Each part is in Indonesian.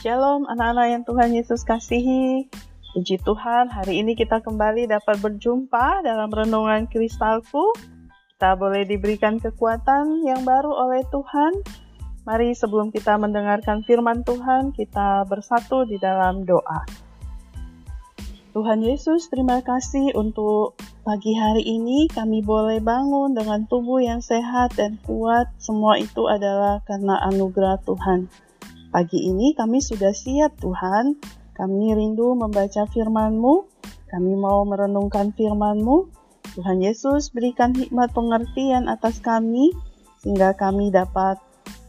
Shalom anak-anak yang Tuhan Yesus kasihi. Puji Tuhan, hari ini kita kembali dapat berjumpa dalam renungan kristalku. Kita boleh diberikan kekuatan yang baru oleh Tuhan. Mari sebelum kita mendengarkan firman Tuhan, kita bersatu di dalam doa. Tuhan Yesus, terima kasih untuk pagi hari ini kami boleh bangun dengan tubuh yang sehat dan kuat. Semua itu adalah karena anugerah Tuhan. Pagi ini kami sudah siap Tuhan, kami rindu membaca firman-Mu, kami mau merenungkan firman-Mu. Tuhan Yesus berikan hikmat pengertian atas kami, sehingga kami dapat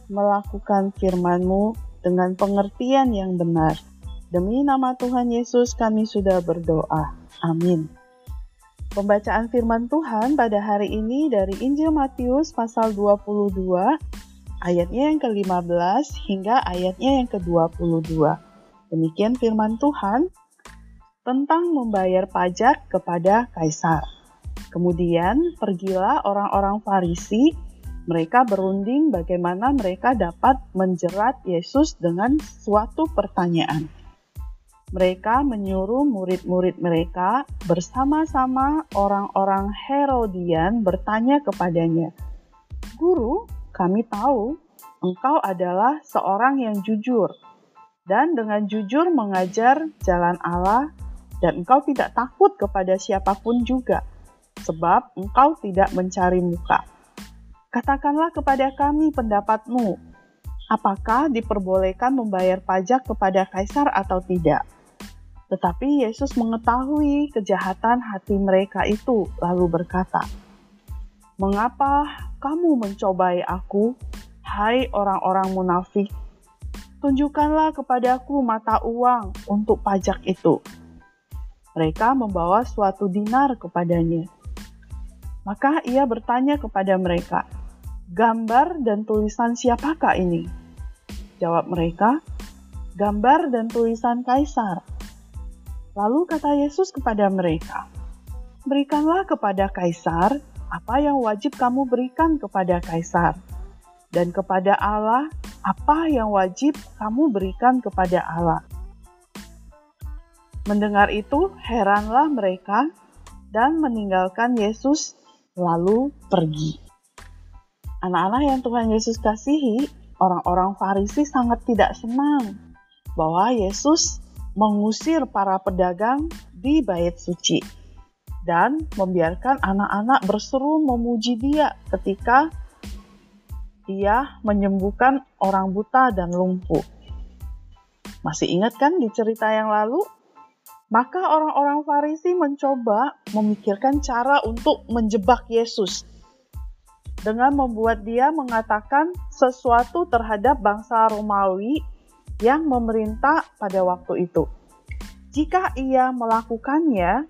melakukan firman-Mu dengan pengertian yang benar. Demi nama Tuhan Yesus kami sudah berdoa. Amin. Pembacaan firman Tuhan pada hari ini dari Injil Matius pasal 22 ayatnya yang ke-15 hingga ayatnya yang ke-22. Demikian firman Tuhan tentang membayar pajak kepada kaisar. Kemudian pergilah orang-orang Farisi, mereka berunding bagaimana mereka dapat menjerat Yesus dengan suatu pertanyaan. Mereka menyuruh murid-murid mereka bersama-sama orang-orang Herodian bertanya kepadanya, "Guru, kami tahu engkau adalah seorang yang jujur dan dengan jujur mengajar jalan Allah dan engkau tidak takut kepada siapa pun juga sebab engkau tidak mencari muka. Katakanlah kepada kami pendapatmu, apakah diperbolehkan membayar pajak kepada kaisar atau tidak? Tetapi Yesus mengetahui kejahatan hati mereka itu, lalu berkata, Mengapa kamu mencobai aku, hai orang-orang munafik? Tunjukkanlah kepadaku mata uang untuk pajak itu. Mereka membawa suatu dinar kepadanya. Maka ia bertanya kepada mereka, "Gambar dan tulisan siapakah ini?" Jawab mereka, "Gambar dan tulisan kaisar." Lalu kata Yesus kepada mereka, "Berikanlah kepada kaisar apa yang wajib kamu berikan kepada kaisar, dan kepada Allah apa yang wajib kamu berikan kepada Allah. Mendengar itu, heranlah mereka dan meninggalkan Yesus, lalu pergi. Anak-anak yang Tuhan Yesus kasihi, orang-orang Farisi sangat tidak senang bahwa Yesus mengusir para pedagang di bait suci dan membiarkan anak-anak berseru memuji dia ketika dia menyembuhkan orang buta dan lumpuh. Masih ingat kan di cerita yang lalu? Maka orang-orang Farisi mencoba memikirkan cara untuk menjebak Yesus dengan membuat dia mengatakan sesuatu terhadap bangsa Romawi yang memerintah pada waktu itu. Jika ia melakukannya,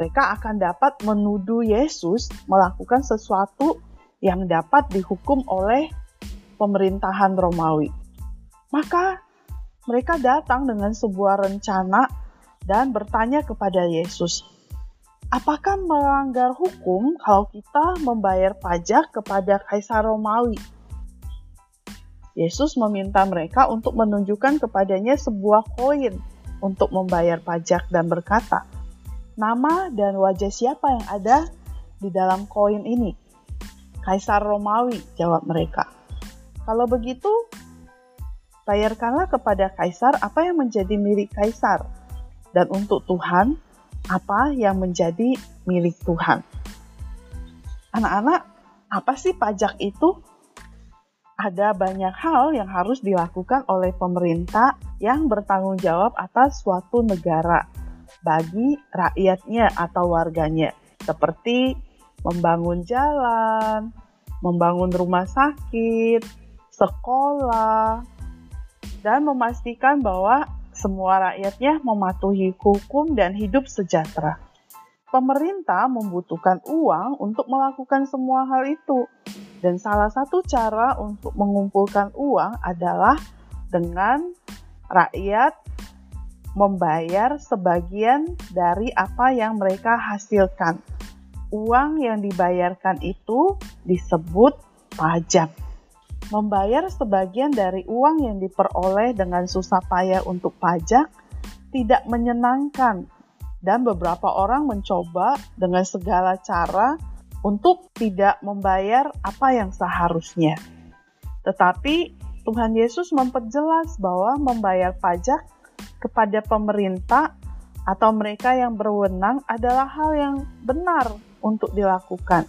mereka akan dapat menuduh Yesus melakukan sesuatu yang dapat dihukum oleh pemerintahan Romawi. Maka mereka datang dengan sebuah rencana dan bertanya kepada Yesus, "Apakah melanggar hukum kalau kita membayar pajak kepada kaisar Romawi?" Yesus meminta mereka untuk menunjukkan kepadanya sebuah koin untuk membayar pajak dan berkata, nama dan wajah siapa yang ada di dalam koin ini? Kaisar Romawi, jawab mereka. Kalau begitu, bayarkanlah kepada kaisar apa yang menjadi milik kaisar, dan untuk Tuhan apa yang menjadi milik Tuhan. Anak-anak, apa sih pajak itu? Ada banyak hal yang harus dilakukan oleh pemerintah yang bertanggung jawab atas suatu negara bagi rakyatnya atau warganya, seperti membangun jalan, membangun rumah sakit, sekolah, dan memastikan bahwa semua rakyatnya mematuhi hukum dan hidup sejahtera. Pemerintah membutuhkan uang untuk melakukan semua hal itu, dan salah satu cara untuk mengumpulkan uang adalah dengan rakyat membayar sebagian dari apa yang mereka hasilkan. Uang yang dibayarkan itu disebut pajak. membayar sebagian dari uang yang diperoleh dengan susah payah untuk pajak tidak menyenangkan dan beberapa orang mencoba dengan segala cara untuk tidak membayar apa yang seharusnya. Tetapi Tuhan Yesus memperjelas bahwa membayar pajak kepada pemerintah atau mereka yang berwenang adalah hal yang benar untuk dilakukan.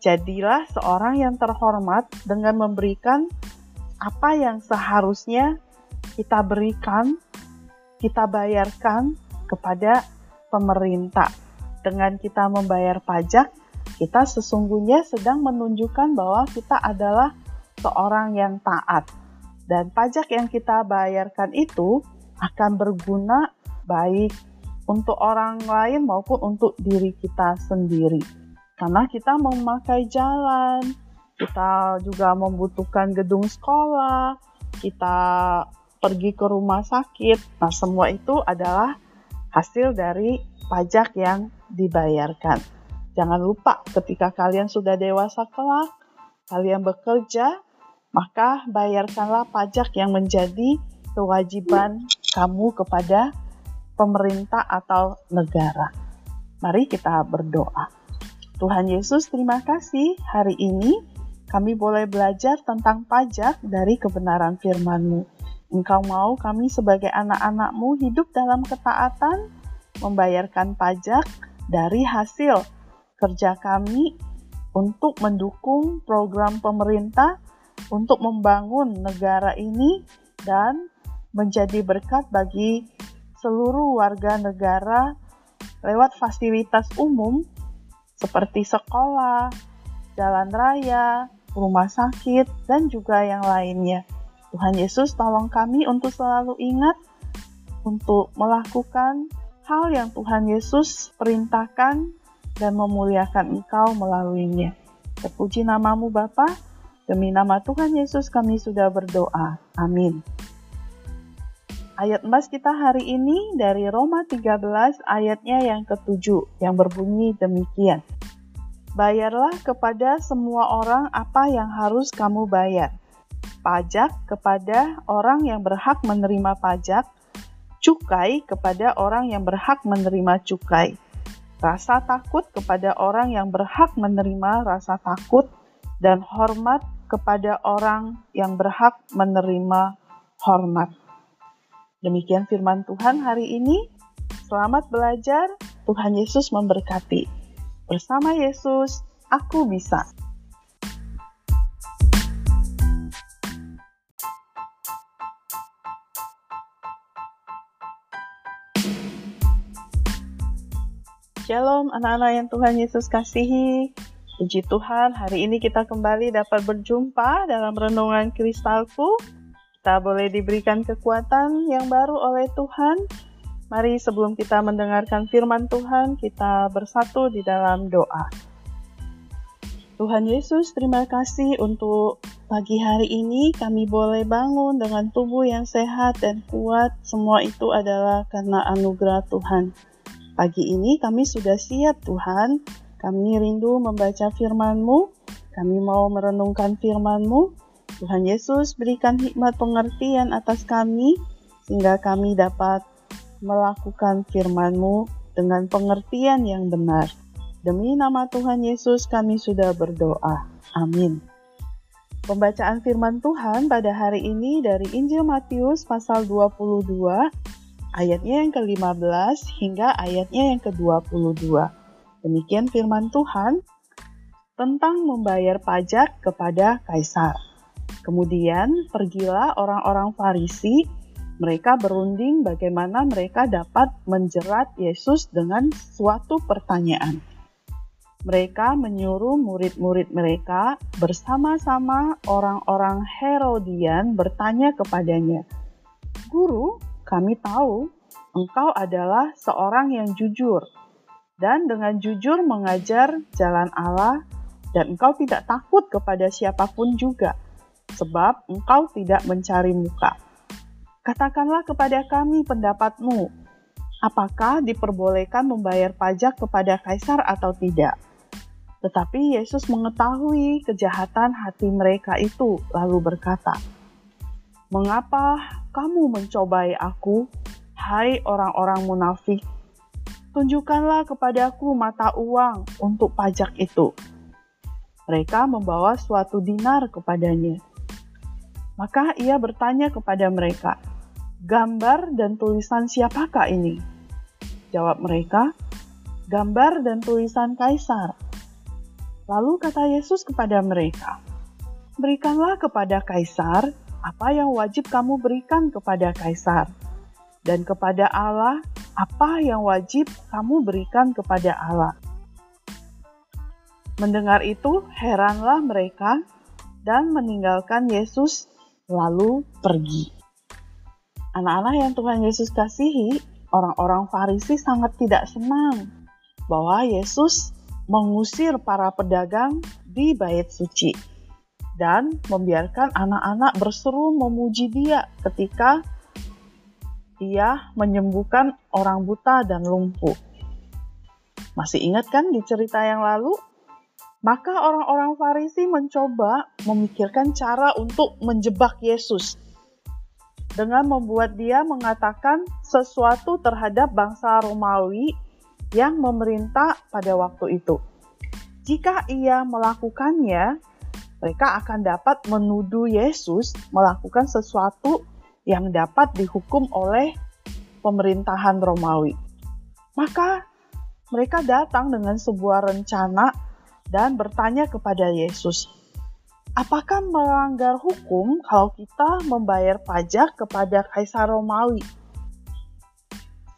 Jadilah seorang yang terhormat dengan memberikan apa yang seharusnya kita berikan, kita bayarkan kepada pemerintah. Dengan kita membayar pajak, kita sesungguhnya sedang menunjukkan bahwa kita adalah seorang yang taat. Dan pajak yang kita bayarkan itu akan berguna baik untuk orang lain maupun untuk diri kita sendiri karena kita memakai jalan, kita juga membutuhkan gedung sekolah, kita pergi ke rumah sakit. Nah, semua itu adalah hasil dari pajak yang dibayarkan. Jangan lupa ketika kalian sudah dewasa kelak, kalian bekerja, maka bayarkanlah pajak yang menjadi kewajiban kamu kepada pemerintah atau negara. Mari kita berdoa. Tuhan Yesus, terima kasih hari ini kami boleh belajar tentang pajak dari kebenaran firman-Mu. Engkau mau kami sebagai anak-anak-Mu hidup dalam ketaatan, membayarkan pajak dari hasil kerja kami untuk mendukung program pemerintah untuk membangun negara ini dan menjadi berkat bagi seluruh warga negara lewat fasilitas umum seperti sekolah, jalan raya, rumah sakit, dan juga yang lainnya. Tuhan Yesus tolong kami untuk selalu ingat untuk melakukan hal yang Tuhan Yesus perintahkan dan memuliakan Engkau melaluinya. Terpuji namamu Bapa, demi nama Tuhan Yesus kami sudah berdoa. Amin. Ayat emas kita hari ini dari Roma 13 ayatnya yang ketujuh yang berbunyi demikian. Bayarlah kepada semua orang apa yang harus kamu bayar. Pajak kepada orang yang berhak menerima pajak, cukai kepada orang yang berhak menerima cukai. Rasa takut kepada orang yang berhak menerima rasa takut dan hormat kepada orang yang berhak menerima hormat. Demikian firman Tuhan hari ini. Selamat belajar. Tuhan Yesus memberkati. Bersama Yesus, aku bisa. Shalom anak-anak yang Tuhan Yesus kasihi. Puji Tuhan, hari ini kita kembali dapat berjumpa dalam renungan kristalku kita boleh diberikan kekuatan yang baru oleh Tuhan. Mari sebelum kita mendengarkan firman Tuhan, kita bersatu di dalam doa. Tuhan Yesus, terima kasih untuk pagi hari ini kami boleh bangun dengan tubuh yang sehat dan kuat. Semua itu adalah karena anugerah Tuhan. Pagi ini kami sudah siap Tuhan. Kami rindu membaca firman-Mu. Kami mau merenungkan firman-Mu. Tuhan Yesus berikan hikmat pengertian atas kami sehingga kami dapat melakukan firman-Mu dengan pengertian yang benar. Demi nama Tuhan Yesus kami sudah berdoa. Amin. Pembacaan firman Tuhan pada hari ini dari Injil Matius pasal 22 ayatnya yang ke-15 hingga ayatnya yang ke-22. Demikian firman Tuhan tentang membayar pajak kepada kaisar. Kemudian pergilah orang-orang Farisi, mereka berunding bagaimana mereka dapat menjerat Yesus dengan suatu pertanyaan. Mereka menyuruh murid-murid mereka bersama-sama orang-orang Herodian bertanya kepadanya, "Guru, kami tahu engkau adalah seorang yang jujur dan dengan jujur mengajar jalan Allah, dan engkau tidak takut kepada siapa pun juga." sebab engkau tidak mencari muka. Katakanlah kepada kami pendapatmu, apakah diperbolehkan membayar pajak kepada kaisar atau tidak? Tetapi Yesus mengetahui kejahatan hati mereka itu, lalu berkata, "Mengapa kamu mencobai Aku, hai orang-orang munafik? Tunjukkanlah kepadaku mata uang untuk pajak itu." Mereka membawa suatu dinar kepadanya. Maka ia bertanya kepada mereka, "Gambar dan tulisan siapakah ini?" Jawab mereka, "Gambar dan tulisan kaisar." Lalu kata Yesus kepada mereka, "Berikanlah kepada kaisar apa yang wajib kamu berikan kepada kaisar, dan kepada Allah apa yang wajib kamu berikan kepada Allah." Mendengar itu, heranlah mereka dan meninggalkan Yesus, lalu pergi. Anak-anak yang Tuhan Yesus kasihi, orang-orang Farisi sangat tidak senang bahwa Yesus mengusir para pedagang di bait suci dan membiarkan anak-anak berseru memuji dia ketika ia menyembuhkan orang buta dan lumpuh. Masih ingat kan di cerita yang lalu? Maka orang-orang Farisi mencoba memikirkan cara untuk menjebak Yesus dengan membuat dia mengatakan sesuatu terhadap bangsa Romawi yang memerintah pada waktu itu. Jika ia melakukannya, mereka akan dapat menuduh Yesus melakukan sesuatu yang dapat dihukum oleh pemerintahan Romawi. Maka mereka datang dengan sebuah rencana dan bertanya kepada Yesus, "Apakah melanggar hukum kalau kita membayar pajak kepada Kaisar Romawi?"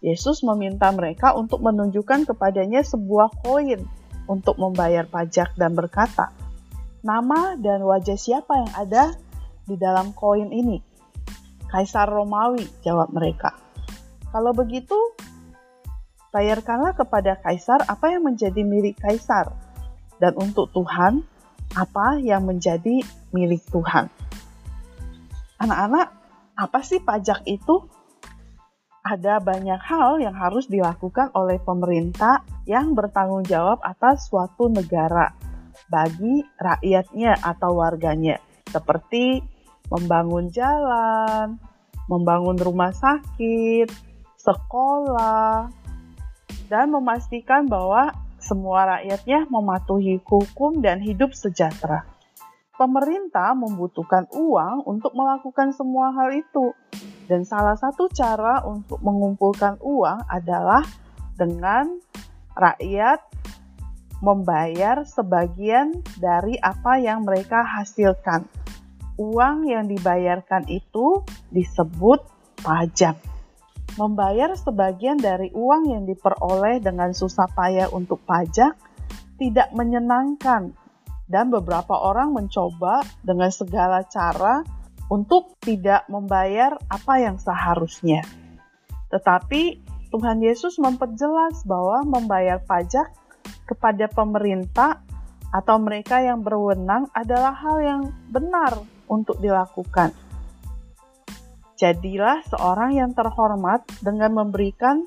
Yesus meminta mereka untuk menunjukkan kepadanya sebuah koin untuk membayar pajak dan berkata, "Nama dan wajah siapa yang ada di dalam koin ini?" Kaisar Romawi, jawab mereka. Kalau begitu, bayarkanlah kepada kaisar apa yang menjadi milik kaisar, dan untuk Tuhan apa yang menjadi milik Tuhan. Anak-anak, apa sih pajak itu? ada banyak hal yang harus dilakukan oleh pemerintah yang bertanggung jawab atas suatu negara bagi rakyatnya atau warganya, seperti membangun jalan, membangun rumah sakit, sekolah, dan memastikan bahwa semua rakyatnya mematuhi hukum dan hidup sejahtera. Pemerintah membutuhkan uang untuk melakukan semua hal itu, dan salah satu cara untuk mengumpulkan uang adalah dengan rakyat membayar sebagian dari apa yang mereka hasilkan. Uang yang dibayarkan itu disebut pajak. Membayar sebagian dari uang yang diperoleh dengan susah payah untuk pajak tidak menyenangkan, dan beberapa orang mencoba dengan segala cara untuk tidak membayar apa yang seharusnya. Tetapi Tuhan Yesus memperjelas bahwa membayar pajak kepada pemerintah atau mereka yang berwenang adalah hal yang benar untuk dilakukan. Jadilah seorang yang terhormat dengan memberikan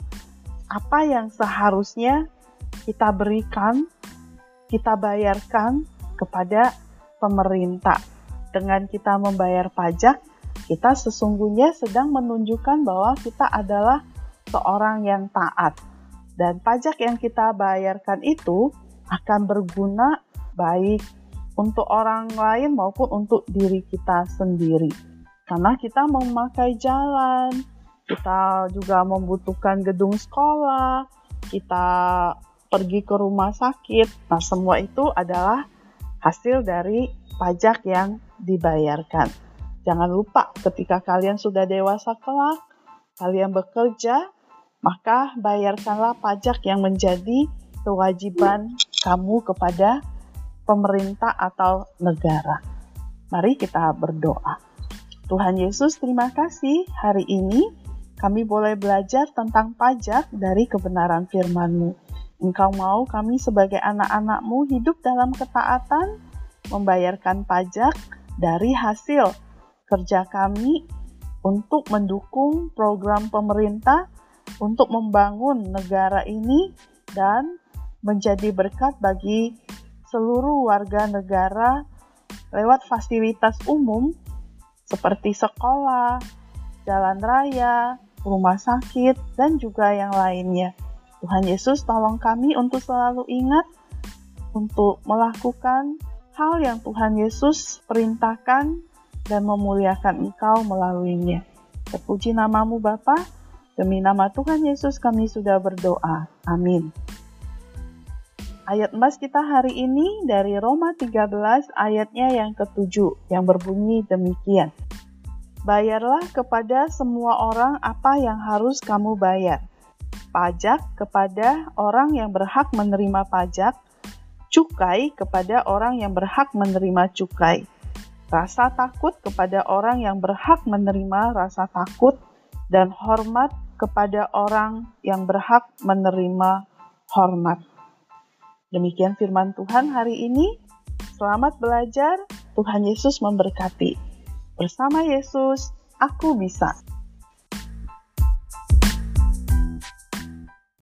apa yang seharusnya kita berikan, kita bayarkan kepada pemerintah dengan kita membayar pajak, kita sesungguhnya sedang menunjukkan bahwa kita adalah seorang yang taat. Dan pajak yang kita bayarkan itu akan berguna baik untuk orang lain maupun untuk diri kita sendiri. Karena kita memakai jalan, kita juga membutuhkan gedung sekolah, kita pergi ke rumah sakit. Nah, semua itu adalah hasil dari pajak yang dibayarkan. Jangan lupa ketika kalian sudah dewasa kelak, kalian bekerja, maka bayarkanlah pajak yang menjadi kewajiban kamu kepada pemerintah atau negara. Mari kita berdoa. Tuhan Yesus, terima kasih hari ini kami boleh belajar tentang pajak dari kebenaran firman-Mu. Engkau mau kami sebagai anak-anak-Mu hidup dalam ketaatan, membayarkan pajak dari hasil kerja kami untuk mendukung program pemerintah untuk membangun negara ini dan menjadi berkat bagi seluruh warga negara lewat fasilitas umum seperti sekolah, jalan raya, rumah sakit, dan juga yang lainnya. Tuhan Yesus tolong kami untuk selalu ingat untuk melakukan hal yang Tuhan Yesus perintahkan dan memuliakan Engkau melaluinya. Terpuji namamu Bapa, demi nama Tuhan Yesus kami sudah berdoa. Amin. Ayat emas kita hari ini dari Roma 13 ayatnya yang ketujuh yang berbunyi demikian. Bayarlah kepada semua orang apa yang harus kamu bayar. Pajak kepada orang yang berhak menerima pajak, cukai kepada orang yang berhak menerima cukai, rasa takut kepada orang yang berhak menerima rasa takut, dan hormat kepada orang yang berhak menerima hormat. Demikian firman Tuhan hari ini. Selamat belajar, Tuhan Yesus memberkati. Bersama Yesus, aku bisa.